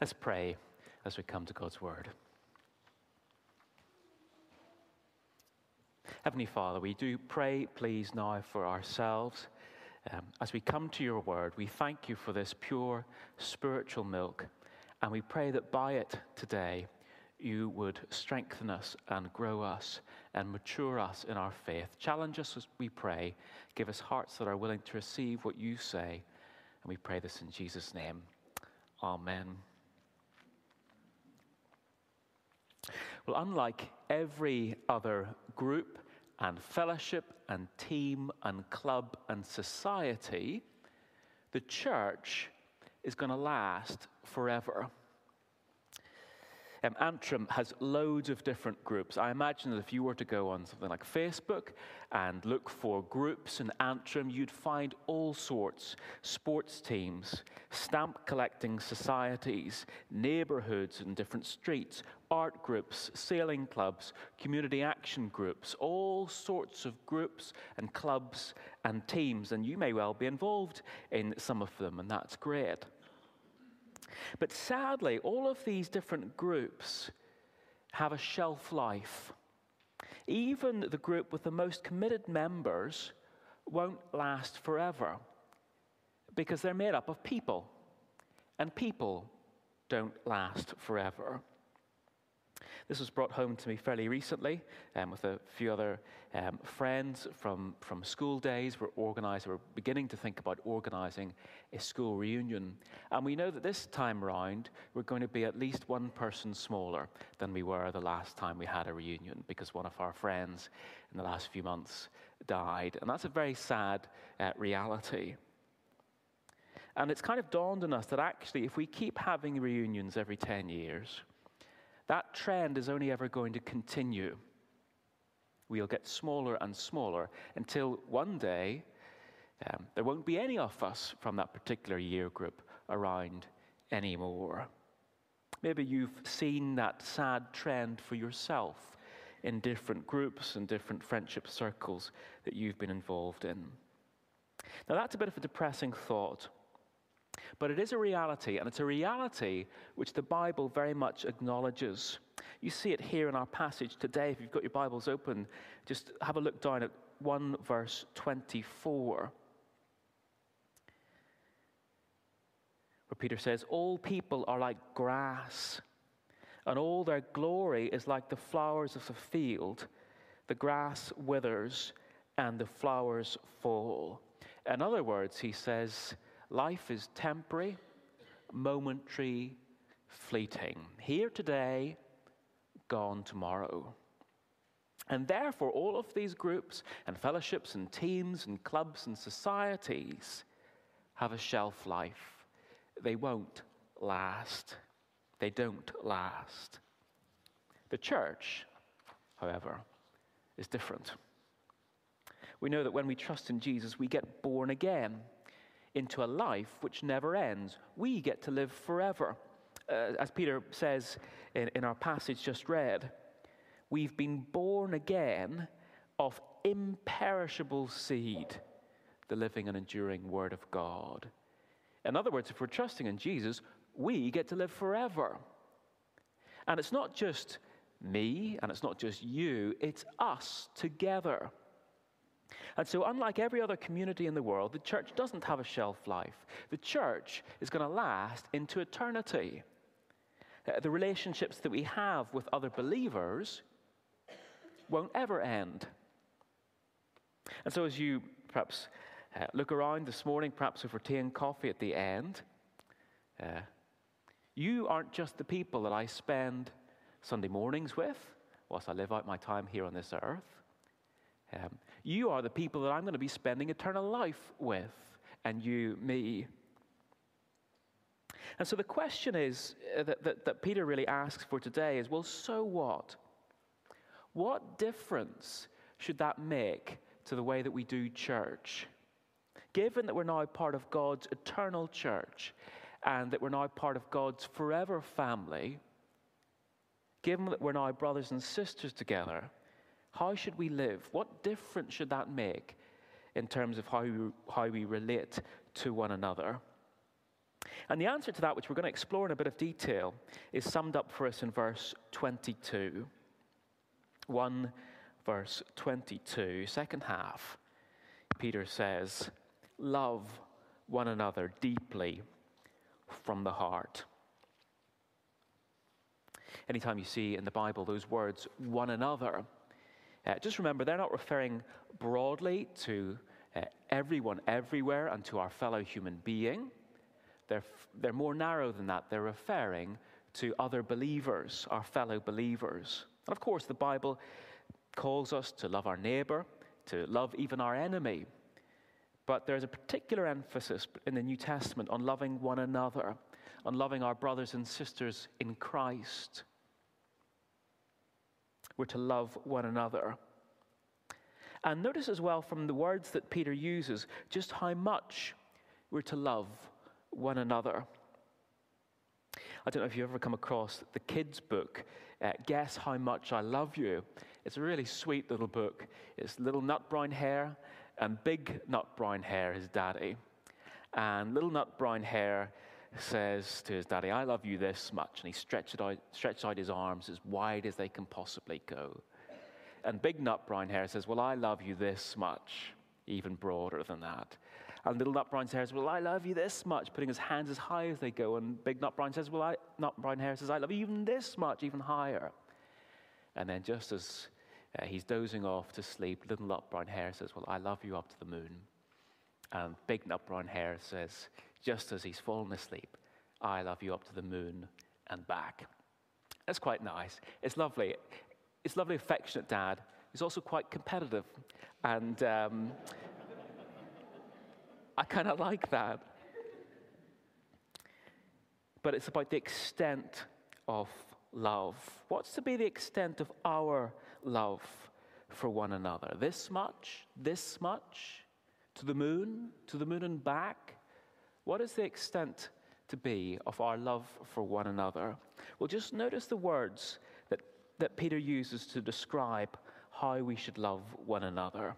Let's pray as we come to God's word. Heavenly Father, we do pray, please, now for ourselves. Um, as we come to your word, we thank you for this pure spiritual milk, and we pray that by it today you would strengthen us and grow us and mature us in our faith. Challenge us as we pray. Give us hearts that are willing to receive what you say. And we pray this in Jesus' name. Amen. Well, unlike every other group and fellowship and team and club and society, the church is going to last forever. Um, Antrim has loads of different groups. I imagine that if you were to go on something like Facebook and look for groups in Antrim, you'd find all sorts sports teams, stamp collecting societies, neighborhoods and different streets, art groups, sailing clubs, community action groups, all sorts of groups and clubs and teams. And you may well be involved in some of them, and that's great. But sadly, all of these different groups have a shelf life. Even the group with the most committed members won't last forever because they're made up of people, and people don't last forever. This was brought home to me fairly recently um, with a few other um, friends from, from school days. We're organized, we're beginning to think about organizing a school reunion. And we know that this time round, we're going to be at least one person smaller than we were the last time we had a reunion because one of our friends in the last few months died. And that's a very sad uh, reality. And it's kind of dawned on us that actually, if we keep having reunions every 10 years, that trend is only ever going to continue. We'll get smaller and smaller until one day um, there won't be any of us from that particular year group around anymore. Maybe you've seen that sad trend for yourself in different groups and different friendship circles that you've been involved in. Now, that's a bit of a depressing thought. But it is a reality, and it's a reality which the Bible very much acknowledges. You see it here in our passage today. If you've got your Bibles open, just have a look down at 1 verse 24. Where Peter says, All people are like grass, and all their glory is like the flowers of the field. The grass withers, and the flowers fall. In other words, he says, Life is temporary, momentary, fleeting. Here today, gone tomorrow. And therefore, all of these groups and fellowships and teams and clubs and societies have a shelf life. They won't last. They don't last. The church, however, is different. We know that when we trust in Jesus, we get born again into a life which never ends. We get to live forever. Uh, as Peter says in, in our passage just read, we've been born again of imperishable seed, the living and enduring Word of God. In other words, if we're trusting in Jesus, we get to live forever. And it's not just me and it's not just you, it's us together. And so, unlike every other community in the world, the church doesn't have a shelf life. The church is going to last into eternity. Uh, the relationships that we have with other believers won't ever end. And so, as you perhaps uh, look around this morning, perhaps over tea and coffee at the end, uh, you aren't just the people that I spend Sunday mornings with whilst I live out my time here on this earth. Um, you are the people that I'm going to be spending eternal life with, and you, me. And so the question is uh, that, that, that Peter really asks for today is well, so what? What difference should that make to the way that we do church? Given that we're now part of God's eternal church and that we're now part of God's forever family, given that we're now brothers and sisters together, how should we live? What difference should that make in terms of how we, how we relate to one another? And the answer to that, which we're going to explore in a bit of detail, is summed up for us in verse 22. 1 verse 22, second half. Peter says, Love one another deeply from the heart. Anytime you see in the Bible those words, one another, uh, just remember they're not referring broadly to uh, everyone everywhere and to our fellow human being. They're, they're more narrow than that. They're referring to other believers, our fellow believers. And of course, the Bible calls us to love our neighbor, to love even our enemy. But there's a particular emphasis in the New Testament on loving one another, on loving our brothers and sisters in Christ. We're to love one another. And notice as well from the words that Peter uses just how much we're to love one another. I don't know if you've ever come across the kids' book, uh, Guess How Much I Love You. It's a really sweet little book. It's little nut brown hare and big nut brown hare, his daddy. And little nut brown hare says to his daddy, I love you this much. And he stretches out, stretches out his arms as wide as they can possibly go. And big nut brown hare says, Well, I love you this much, even broader than that. And little nut brown hare says, Well, I love you this much, putting his hands as high as they go. And big nut brown says, Well, I, nut brown hare says, I love you even this much, even higher. And then just as uh, he's dozing off to sleep, little nut brown hare says, Well, I love you up to the moon. And big nut brown hare says, just as he's fallen asleep, I love you up to the moon and back. That's quite nice. It's lovely. It's lovely, affectionate dad. He's also quite competitive. And um, I kind of like that. But it's about the extent of love. What's to be the extent of our love for one another? This much? This much? To the moon? To the moon and back? What is the extent to be of our love for one another? Well, just notice the words that, that Peter uses to describe how we should love one another.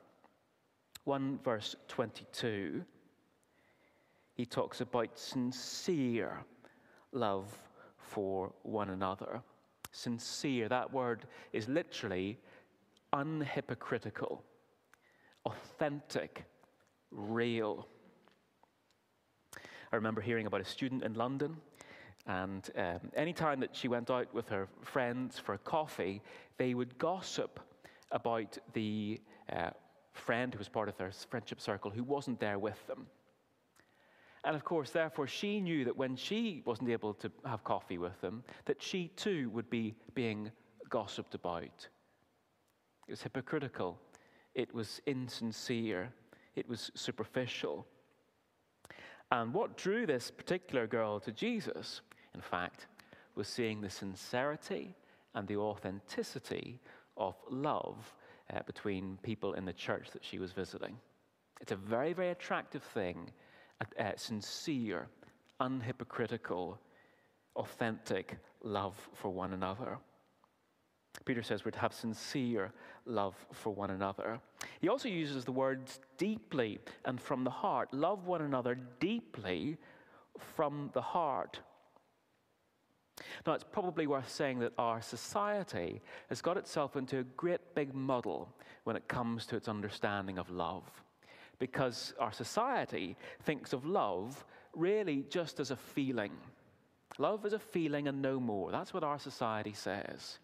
1 verse 22, he talks about sincere love for one another. Sincere, that word is literally unhypocritical, authentic, real. I remember hearing about a student in London, and um, anytime that she went out with her friends for coffee, they would gossip about the uh, friend who was part of their friendship circle who wasn't there with them. And of course, therefore, she knew that when she wasn't able to have coffee with them, that she too would be being gossiped about. It was hypocritical, it was insincere, it was superficial. And what drew this particular girl to Jesus, in fact, was seeing the sincerity and the authenticity of love uh, between people in the church that she was visiting. It's a very, very attractive thing, a, a sincere, unhypocritical, authentic love for one another. Peter says we're to have sincere love for one another. He also uses the words deeply and from the heart. Love one another deeply from the heart. Now, it's probably worth saying that our society has got itself into a great big muddle when it comes to its understanding of love. Because our society thinks of love really just as a feeling. Love is a feeling and no more. That's what our society says.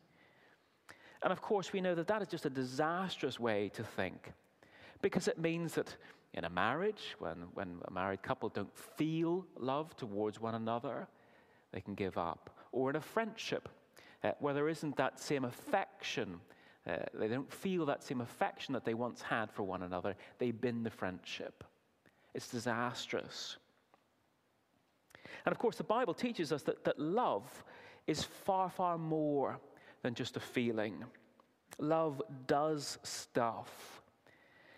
And of course, we know that that is just a disastrous way to think because it means that in a marriage, when, when a married couple don't feel love towards one another, they can give up. Or in a friendship, uh, where there isn't that same affection, uh, they don't feel that same affection that they once had for one another, they bin the friendship. It's disastrous. And of course, the Bible teaches us that, that love is far, far more than just a feeling. Love does stuff.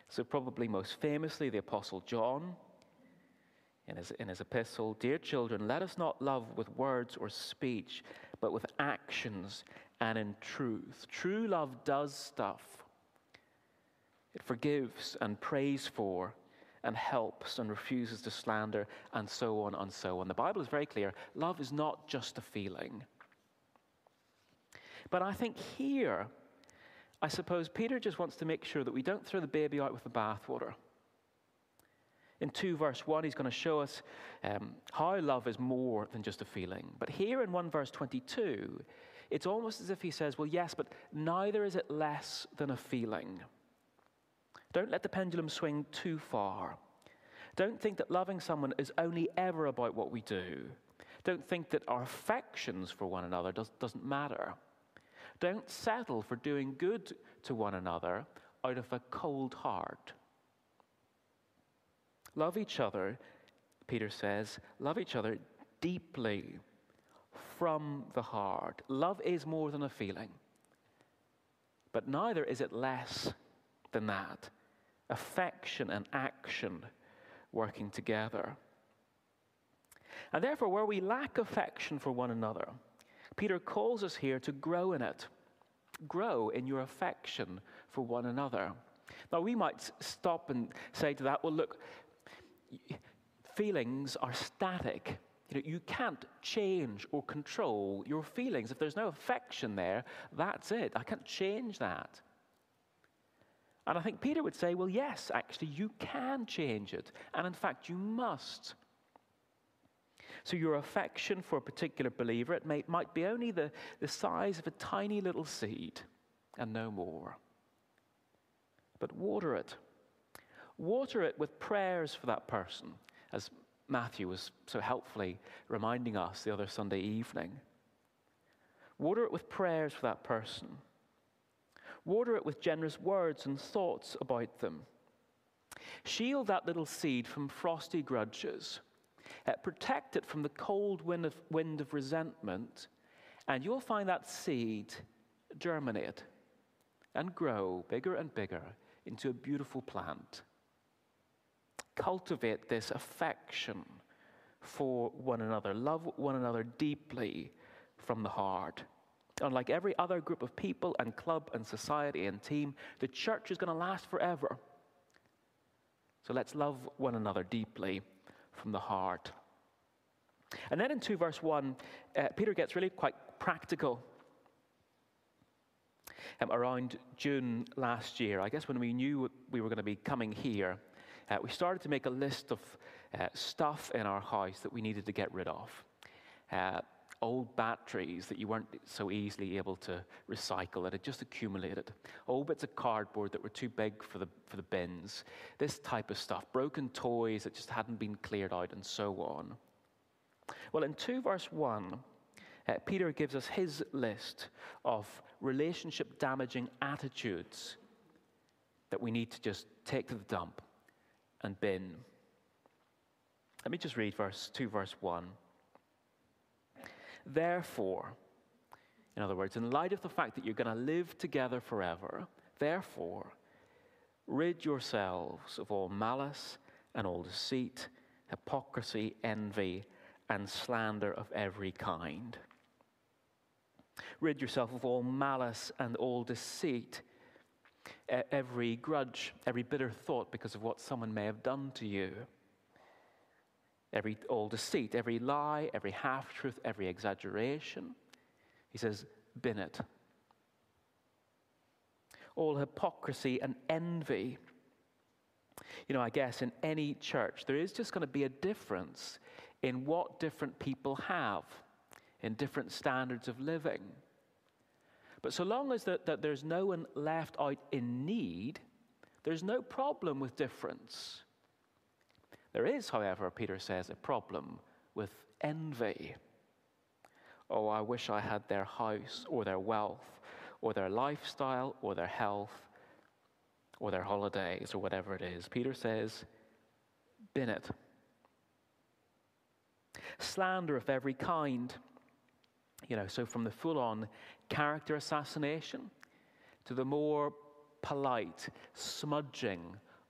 So, probably most famously, the Apostle John in his, in his epistle Dear children, let us not love with words or speech, but with actions and in truth. True love does stuff, it forgives and prays for and helps and refuses to slander, and so on and so on. The Bible is very clear love is not just a feeling. But I think here, I suppose Peter just wants to make sure that we don't throw the baby out with the bathwater. In 2 verse 1, he's going to show us um, how love is more than just a feeling. But here in 1 verse 22, it's almost as if he says, Well, yes, but neither is it less than a feeling. Don't let the pendulum swing too far. Don't think that loving someone is only ever about what we do. Don't think that our affections for one another does, doesn't matter. Don't settle for doing good to one another out of a cold heart. Love each other, Peter says, love each other deeply from the heart. Love is more than a feeling, but neither is it less than that. Affection and action working together. And therefore, where we lack affection for one another, Peter calls us here to grow in it. Grow in your affection for one another. Now, we might stop and say to that, well, look, feelings are static. You, know, you can't change or control your feelings. If there's no affection there, that's it. I can't change that. And I think Peter would say, well, yes, actually, you can change it. And in fact, you must. So, your affection for a particular believer, it may, might be only the, the size of a tiny little seed and no more. But water it. Water it with prayers for that person, as Matthew was so helpfully reminding us the other Sunday evening. Water it with prayers for that person. Water it with generous words and thoughts about them. Shield that little seed from frosty grudges. Uh, protect it from the cold wind of, wind of resentment, and you'll find that seed germinate and grow bigger and bigger into a beautiful plant cultivate this affection for one another, love one another deeply from the heart. Unlike every other group of people and club and society and team, the church is going to last forever. So let's love one another deeply from the heart. And then in 2 verse 1, uh, Peter gets really quite practical. Um, around June last year, I guess when we knew we were going to be coming here, uh, we started to make a list of uh, stuff in our house that we needed to get rid of. Old batteries that you weren't so easily able to recycle, that had just accumulated. Old bits of cardboard that were too big for the, for the bins. This type of stuff. Broken toys that just hadn't been cleared out, and so on. Well, in 2 verse 1, uh, Peter gives us his list of relationship damaging attitudes that we need to just take to the dump and bin. Let me just read verse 2, verse 1. Therefore, in other words, in light of the fact that you're going to live together forever, therefore, rid yourselves of all malice and all deceit, hypocrisy, envy, and slander of every kind. Rid yourself of all malice and all deceit every grudge, every bitter thought because of what someone may have done to you, every all deceit, every lie, every half truth, every exaggeration. He says, bin it. All hypocrisy and envy. You know, I guess in any church, there is just going to be a difference in what different people have, in different standards of living. But so long as that, that there's no one left out in need, there's no problem with difference. There is, however, Peter says, a problem with envy. Oh, I wish I had their house or their wealth or their lifestyle or their health or their holidays or whatever it is. Peter says, bin it. Slander of every kind. You know, so from the full on character assassination to the more polite smudging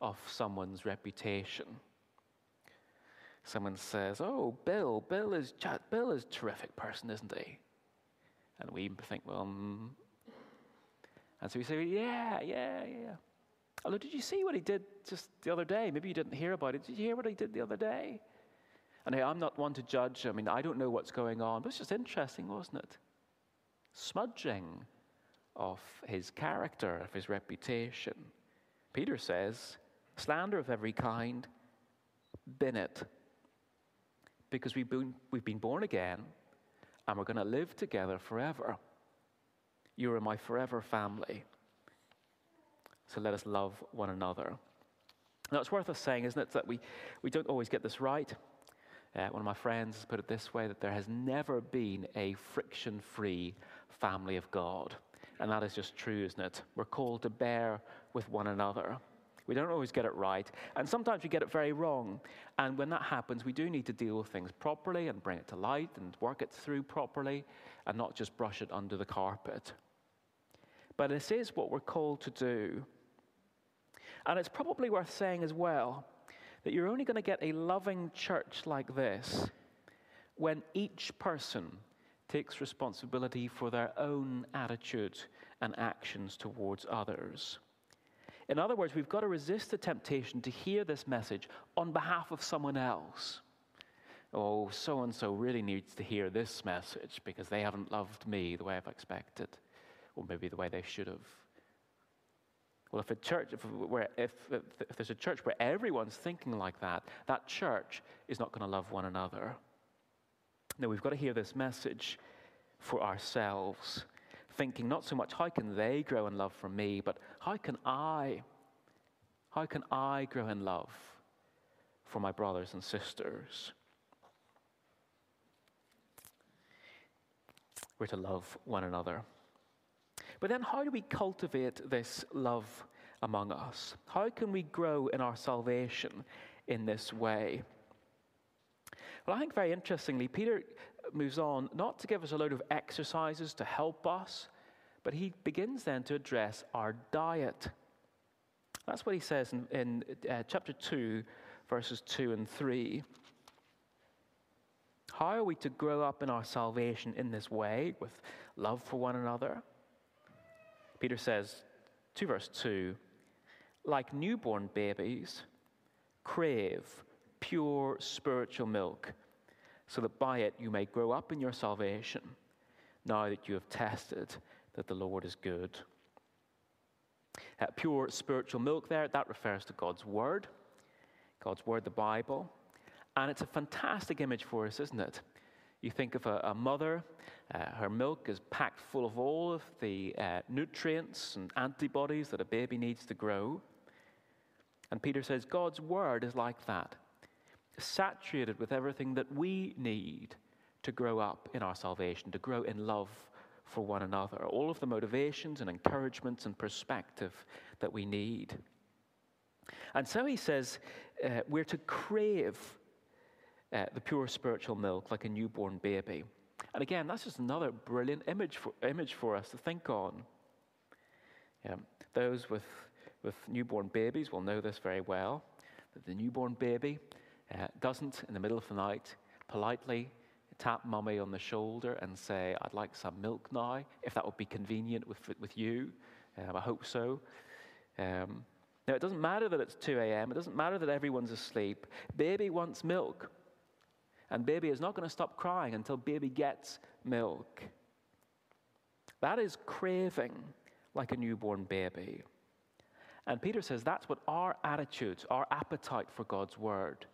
of someone's reputation. Someone says, "Oh, Bill, Bill is Bill is a terrific person, isn't he?" And we think, "Well," mm. and so we say, "Yeah, yeah, yeah." Although, did you see what he did just the other day? Maybe you didn't hear about it. Did you hear what he did the other day? And hey, I'm not one to judge. I mean, I don't know what's going on, but it's just interesting, wasn't it? Smudging of his character, of his reputation. Peter says, slander of every kind, bin it. Because we've been, we've been born again and we're going to live together forever. You are my forever family. So let us love one another. Now, it's worth us saying, isn't it, that we, we don't always get this right. Uh, one of my friends has put it this way that there has never been a friction free family of God. And that is just true, isn't it? We're called to bear with one another. We don't always get it right, and sometimes we get it very wrong. And when that happens, we do need to deal with things properly and bring it to light and work it through properly and not just brush it under the carpet. But this is what we're called to do. And it's probably worth saying as well that you're only going to get a loving church like this when each person takes responsibility for their own attitude and actions towards others. In other words, we've got to resist the temptation to hear this message on behalf of someone else. Oh, so and so really needs to hear this message because they haven't loved me the way I've expected, or maybe the way they should have. Well, if a church, if, where, if, if, there's a church where everyone's thinking like that, that church is not going to love one another. No, we've got to hear this message for ourselves thinking not so much how can they grow in love for me, but how can I, how can I grow in love for my brothers and sisters? We're to love one another. But then, how do we cultivate this love among us? How can we grow in our salvation in this way? Well, I think very interestingly, Peter moves on not to give us a load of exercises to help us, but he begins then to address our diet. That's what he says in, in uh, chapter 2, verses 2 and 3. How are we to grow up in our salvation in this way, with love for one another? Peter says, 2 verse 2, like newborn babies, crave pure spiritual milk so that by it you may grow up in your salvation, now that you have tested that the Lord is good. Uh, pure spiritual milk, there, that refers to God's Word, God's Word, the Bible. And it's a fantastic image for us, isn't it? You think of a, a mother, uh, her milk is packed full of all of the uh, nutrients and antibodies that a baby needs to grow. And Peter says God's Word is like that saturated with everything that we need to grow up in our salvation, to grow in love for one another, all of the motivations and encouragements and perspective that we need. And so he says uh, we're to crave uh, the pure spiritual milk like a newborn baby. And again, that's just another brilliant image for, image for us to think on. Yeah, those with, with newborn babies will know this very well that the newborn baby uh, doesn't, in the middle of the night, politely tap mummy on the shoulder and say, I'd like some milk now, if that would be convenient with, with you. Um, I hope so. Um, now, it doesn't matter that it's 2 a.m., it doesn't matter that everyone's asleep. Baby wants milk. And baby is not going to stop crying until baby gets milk. That is craving like a newborn baby. And Peter says that's what our attitude, our appetite for God's word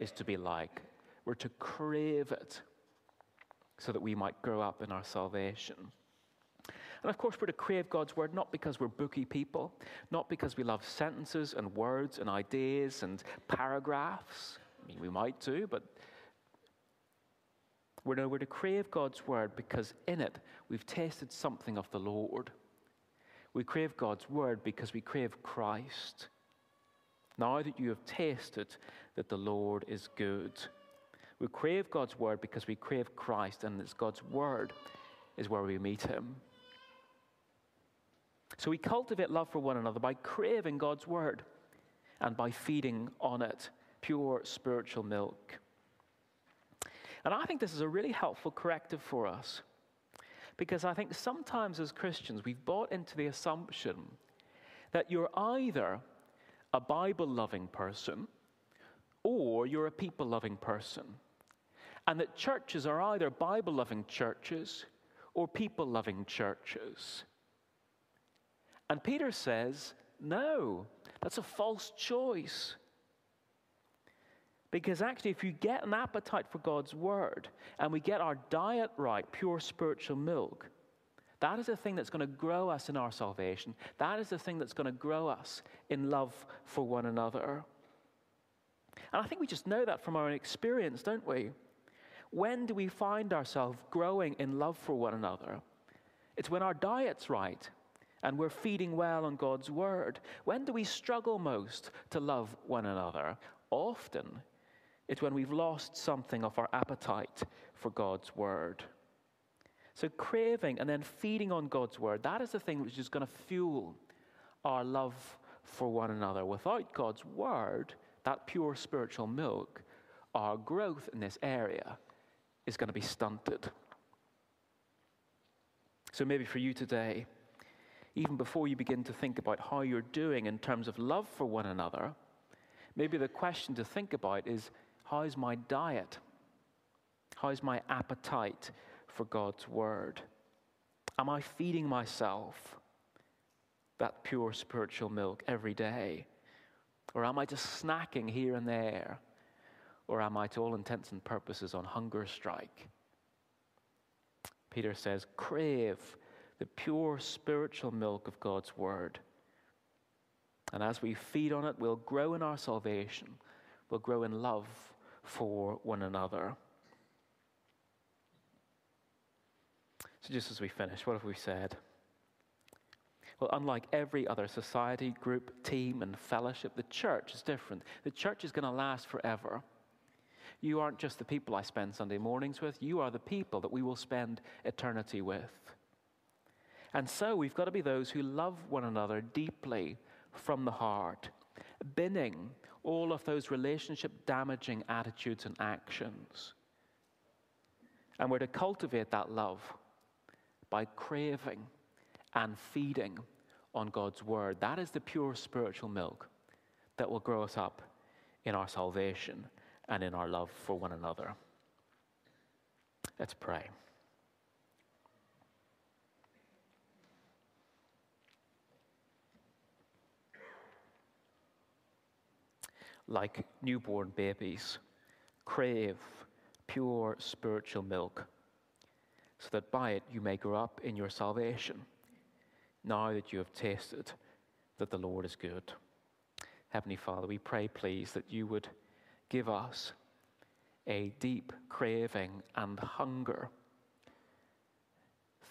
is to be like. We're to crave it so that we might grow up in our salvation. And of course, we're to crave God's word not because we're booky people, not because we love sentences and words and ideas and paragraphs. I mean, we might do, but we're, no, we're to crave God's word because in it we've tasted something of the Lord. We crave God's word because we crave Christ. Now that you have tasted that the Lord is good. We crave God's word because we crave Christ, and it's God's word is where we meet him. So we cultivate love for one another by craving God's word and by feeding on it pure spiritual milk. And I think this is a really helpful corrective for us because I think sometimes as Christians we've bought into the assumption that you're either a Bible loving person or you're a people loving person. And that churches are either Bible loving churches or people loving churches. And Peter says, no, that's a false choice. Because actually, if you get an appetite for God's word and we get our diet right, pure spiritual milk, that is the thing that's going to grow us in our salvation. That is the thing that's going to grow us in love for one another. And I think we just know that from our own experience, don't we? When do we find ourselves growing in love for one another? It's when our diet's right and we're feeding well on God's word. When do we struggle most to love one another? Often it's when we've lost something of our appetite for God's word. So, craving and then feeding on God's word, that is the thing which is going to fuel our love for one another. Without God's word, that pure spiritual milk, our growth in this area is going to be stunted. So, maybe for you today, even before you begin to think about how you're doing in terms of love for one another, maybe the question to think about is how's my diet? How's my appetite for God's word? Am I feeding myself that pure spiritual milk every day? Or am I just snacking here and there? Or am I, to all intents and purposes, on hunger strike? Peter says, crave the pure spiritual milk of God's word. And as we feed on it, we'll grow in our salvation, we'll grow in love for one another. Just as we finish, what have we said? Well, unlike every other society, group, team, and fellowship, the church is different. The church is going to last forever. You aren't just the people I spend Sunday mornings with, you are the people that we will spend eternity with. And so we've got to be those who love one another deeply from the heart, binning all of those relationship damaging attitudes and actions. And we're to cultivate that love by craving and feeding on God's word. That is the pure spiritual milk that will grow us up in our salvation and in our love for one another. Let's pray. like newborn babies, crave pure spiritual milk, so that by it you may grow up in your salvation, now that you have tasted that the Lord is good. Heavenly Father, we pray, please, that you would give us a deep craving and hunger,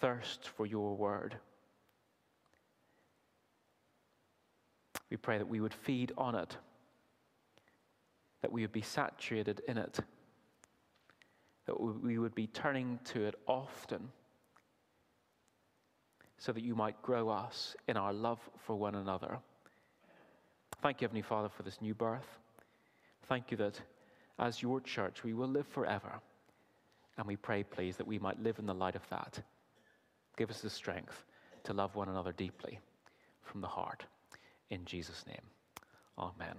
thirst for your word. We pray that we would feed on it that we would be saturated in it, that we would be turning to it often, so that you might grow us in our love for one another. Thank you, Heavenly Father, for this new birth. Thank you that as your church we will live forever. And we pray, please, that we might live in the light of that. Give us the strength to love one another deeply from the heart. In Jesus' name, amen.